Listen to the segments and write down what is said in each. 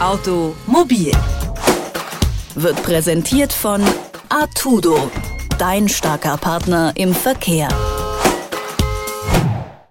Automobil wird präsentiert von Artudo, dein starker Partner im Verkehr.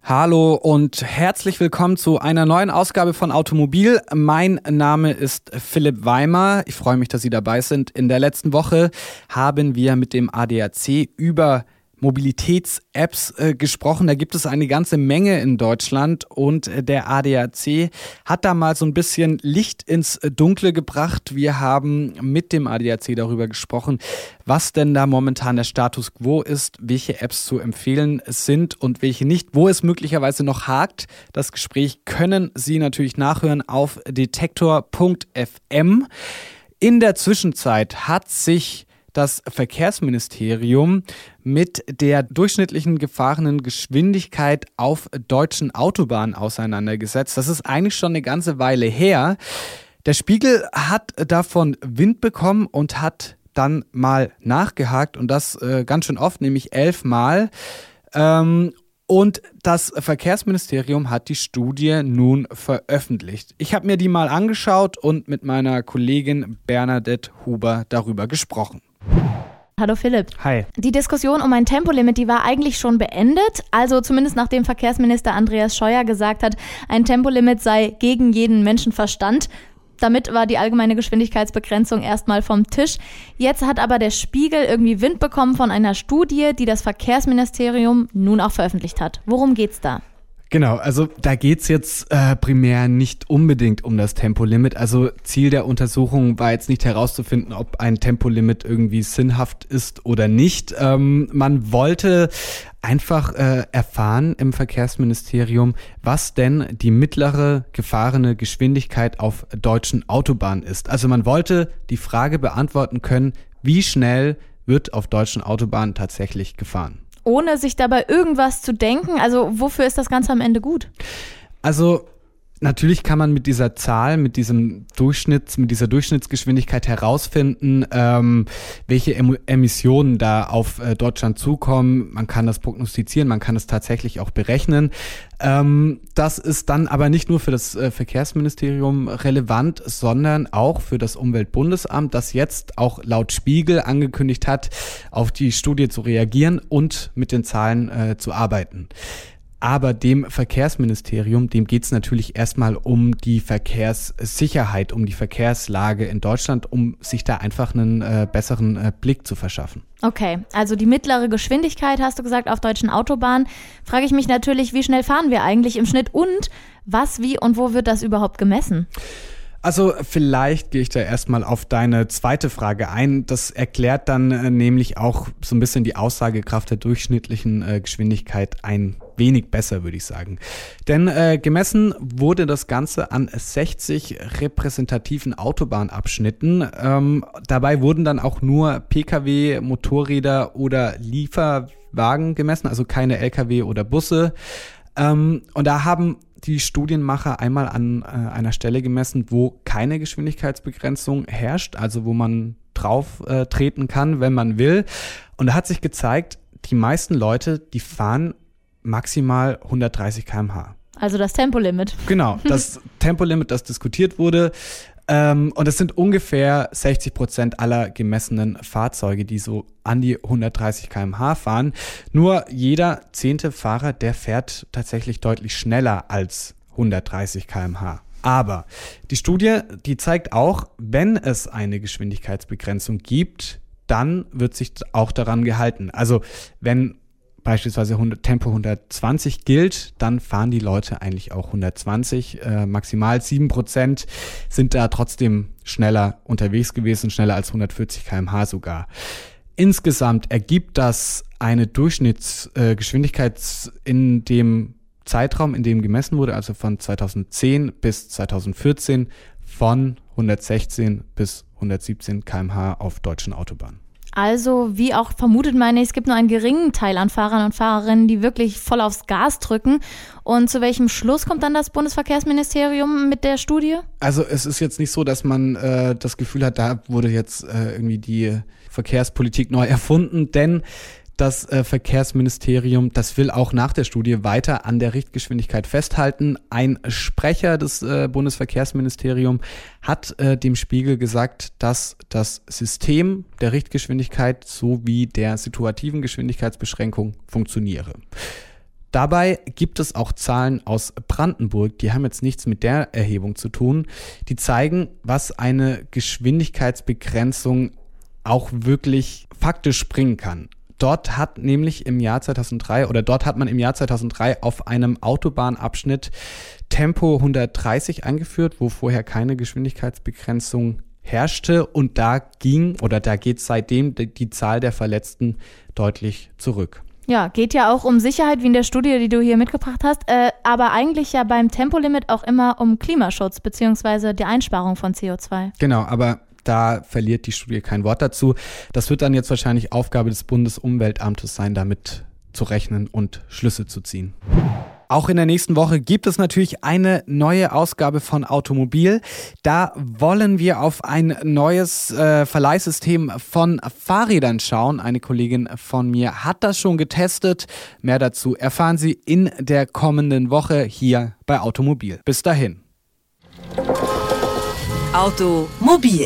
Hallo und herzlich willkommen zu einer neuen Ausgabe von Automobil. Mein Name ist Philipp Weimer. Ich freue mich, dass Sie dabei sind. In der letzten Woche haben wir mit dem ADAC über Mobilitäts-Apps äh, gesprochen. Da gibt es eine ganze Menge in Deutschland und äh, der ADAC hat da mal so ein bisschen Licht ins äh, Dunkle gebracht. Wir haben mit dem ADAC darüber gesprochen, was denn da momentan der Status quo ist, welche Apps zu empfehlen sind und welche nicht, wo es möglicherweise noch hakt. Das Gespräch können Sie natürlich nachhören auf detektor.fm. In der Zwischenzeit hat sich das Verkehrsministerium mit der durchschnittlichen gefahrenen Geschwindigkeit auf deutschen Autobahnen auseinandergesetzt. Das ist eigentlich schon eine ganze Weile her. Der Spiegel hat davon Wind bekommen und hat dann mal nachgehakt und das äh, ganz schön oft, nämlich elfmal. Ähm, und das Verkehrsministerium hat die Studie nun veröffentlicht. Ich habe mir die mal angeschaut und mit meiner Kollegin Bernadette Huber darüber gesprochen. Hallo Philipp. Hi. Die Diskussion um ein Tempolimit, die war eigentlich schon beendet. Also zumindest nachdem Verkehrsminister Andreas Scheuer gesagt hat, ein Tempolimit sei gegen jeden Menschenverstand. Damit war die allgemeine Geschwindigkeitsbegrenzung erstmal vom Tisch. Jetzt hat aber der Spiegel irgendwie Wind bekommen von einer Studie, die das Verkehrsministerium nun auch veröffentlicht hat. Worum geht's da? Genau, also da geht's jetzt äh, primär nicht unbedingt um das Tempolimit. Also Ziel der Untersuchung war jetzt nicht herauszufinden, ob ein Tempolimit irgendwie sinnhaft ist oder nicht. Ähm, man wollte einfach äh, erfahren im Verkehrsministerium, was denn die mittlere gefahrene Geschwindigkeit auf deutschen Autobahnen ist. Also man wollte die Frage beantworten können, wie schnell wird auf deutschen Autobahnen tatsächlich gefahren ohne sich dabei irgendwas zu denken? Also wofür ist das Ganze am Ende gut? Also Natürlich kann man mit dieser Zahl, mit diesem Durchschnitts, mit dieser Durchschnittsgeschwindigkeit herausfinden, ähm, welche em Emissionen da auf äh, Deutschland zukommen. Man kann das prognostizieren, man kann es tatsächlich auch berechnen. Ähm, das ist dann aber nicht nur für das äh, Verkehrsministerium relevant, sondern auch für das Umweltbundesamt, das jetzt auch laut Spiegel angekündigt hat, auf die Studie zu reagieren und mit den Zahlen äh, zu arbeiten. Aber dem Verkehrsministerium, dem geht es natürlich erstmal um die Verkehrssicherheit, um die Verkehrslage in Deutschland, um sich da einfach einen äh, besseren äh, Blick zu verschaffen. Okay, also die mittlere Geschwindigkeit hast du gesagt auf deutschen Autobahnen. Frage ich mich natürlich, wie schnell fahren wir eigentlich im Schnitt und was, wie und wo wird das überhaupt gemessen? Also vielleicht gehe ich da erstmal auf deine zweite Frage ein. Das erklärt dann äh, nämlich auch so ein bisschen die Aussagekraft der durchschnittlichen äh, Geschwindigkeit ein wenig besser, würde ich sagen. Denn äh, gemessen wurde das Ganze an 60 repräsentativen Autobahnabschnitten. Ähm, dabei wurden dann auch nur Pkw, Motorräder oder Lieferwagen gemessen, also keine Lkw oder Busse. Ähm, und da haben die Studienmacher einmal an äh, einer Stelle gemessen, wo keine Geschwindigkeitsbegrenzung herrscht, also wo man drauf äh, treten kann, wenn man will. Und da hat sich gezeigt, die meisten Leute, die fahren maximal 130 km/h. Also das Tempolimit. Genau, das Tempolimit, das diskutiert wurde. Ähm, und es sind ungefähr 60 Prozent aller gemessenen Fahrzeuge, die so an die 130 km/h fahren. Nur jeder zehnte Fahrer, der fährt tatsächlich deutlich schneller als 130 km/h. Aber die Studie, die zeigt auch, wenn es eine Geschwindigkeitsbegrenzung gibt, dann wird sich auch daran gehalten. Also wenn beispielsweise 100, Tempo 120 gilt, dann fahren die Leute eigentlich auch 120. Äh, maximal 7% sind da trotzdem schneller unterwegs gewesen, schneller als 140 km/h sogar. Insgesamt ergibt das eine Durchschnittsgeschwindigkeit äh, in dem Zeitraum, in dem gemessen wurde, also von 2010 bis 2014, von 116 bis 117 km/h auf deutschen Autobahnen. Also, wie auch vermutet meine ich, es gibt nur einen geringen Teil an Fahrern und Fahrerinnen, die wirklich voll aufs Gas drücken. Und zu welchem Schluss kommt dann das Bundesverkehrsministerium mit der Studie? Also, es ist jetzt nicht so, dass man äh, das Gefühl hat, da wurde jetzt äh, irgendwie die Verkehrspolitik neu erfunden, denn Das äh, Verkehrsministerium, das will auch nach der Studie weiter an der Richtgeschwindigkeit festhalten. Ein Sprecher des äh, Bundesverkehrsministeriums hat äh, dem Spiegel gesagt, dass das System der Richtgeschwindigkeit sowie der situativen Geschwindigkeitsbeschränkung funktioniere. Dabei gibt es auch Zahlen aus Brandenburg, die haben jetzt nichts mit der Erhebung zu tun, die zeigen, was eine Geschwindigkeitsbegrenzung auch wirklich faktisch bringen kann. Dort hat nämlich im Jahr 2003 oder dort hat man im Jahr 2003 auf einem Autobahnabschnitt Tempo 130 eingeführt, wo vorher keine Geschwindigkeitsbegrenzung herrschte und da ging oder da geht seitdem die Zahl der Verletzten deutlich zurück. Ja, geht ja auch um Sicherheit, wie in der Studie, die du hier mitgebracht hast, äh, aber eigentlich ja beim Tempolimit auch immer um Klimaschutz beziehungsweise die Einsparung von CO2. Genau, aber da verliert die Studie kein Wort dazu. Das wird dann jetzt wahrscheinlich Aufgabe des Bundesumweltamtes sein, damit zu rechnen und Schlüsse zu ziehen. Auch in der nächsten Woche gibt es natürlich eine neue Ausgabe von Automobil. Da wollen wir auf ein neues äh, Verleihsystem von Fahrrädern schauen. Eine Kollegin von mir hat das schon getestet. Mehr dazu erfahren Sie in der kommenden Woche hier bei Automobil. Bis dahin. Automobil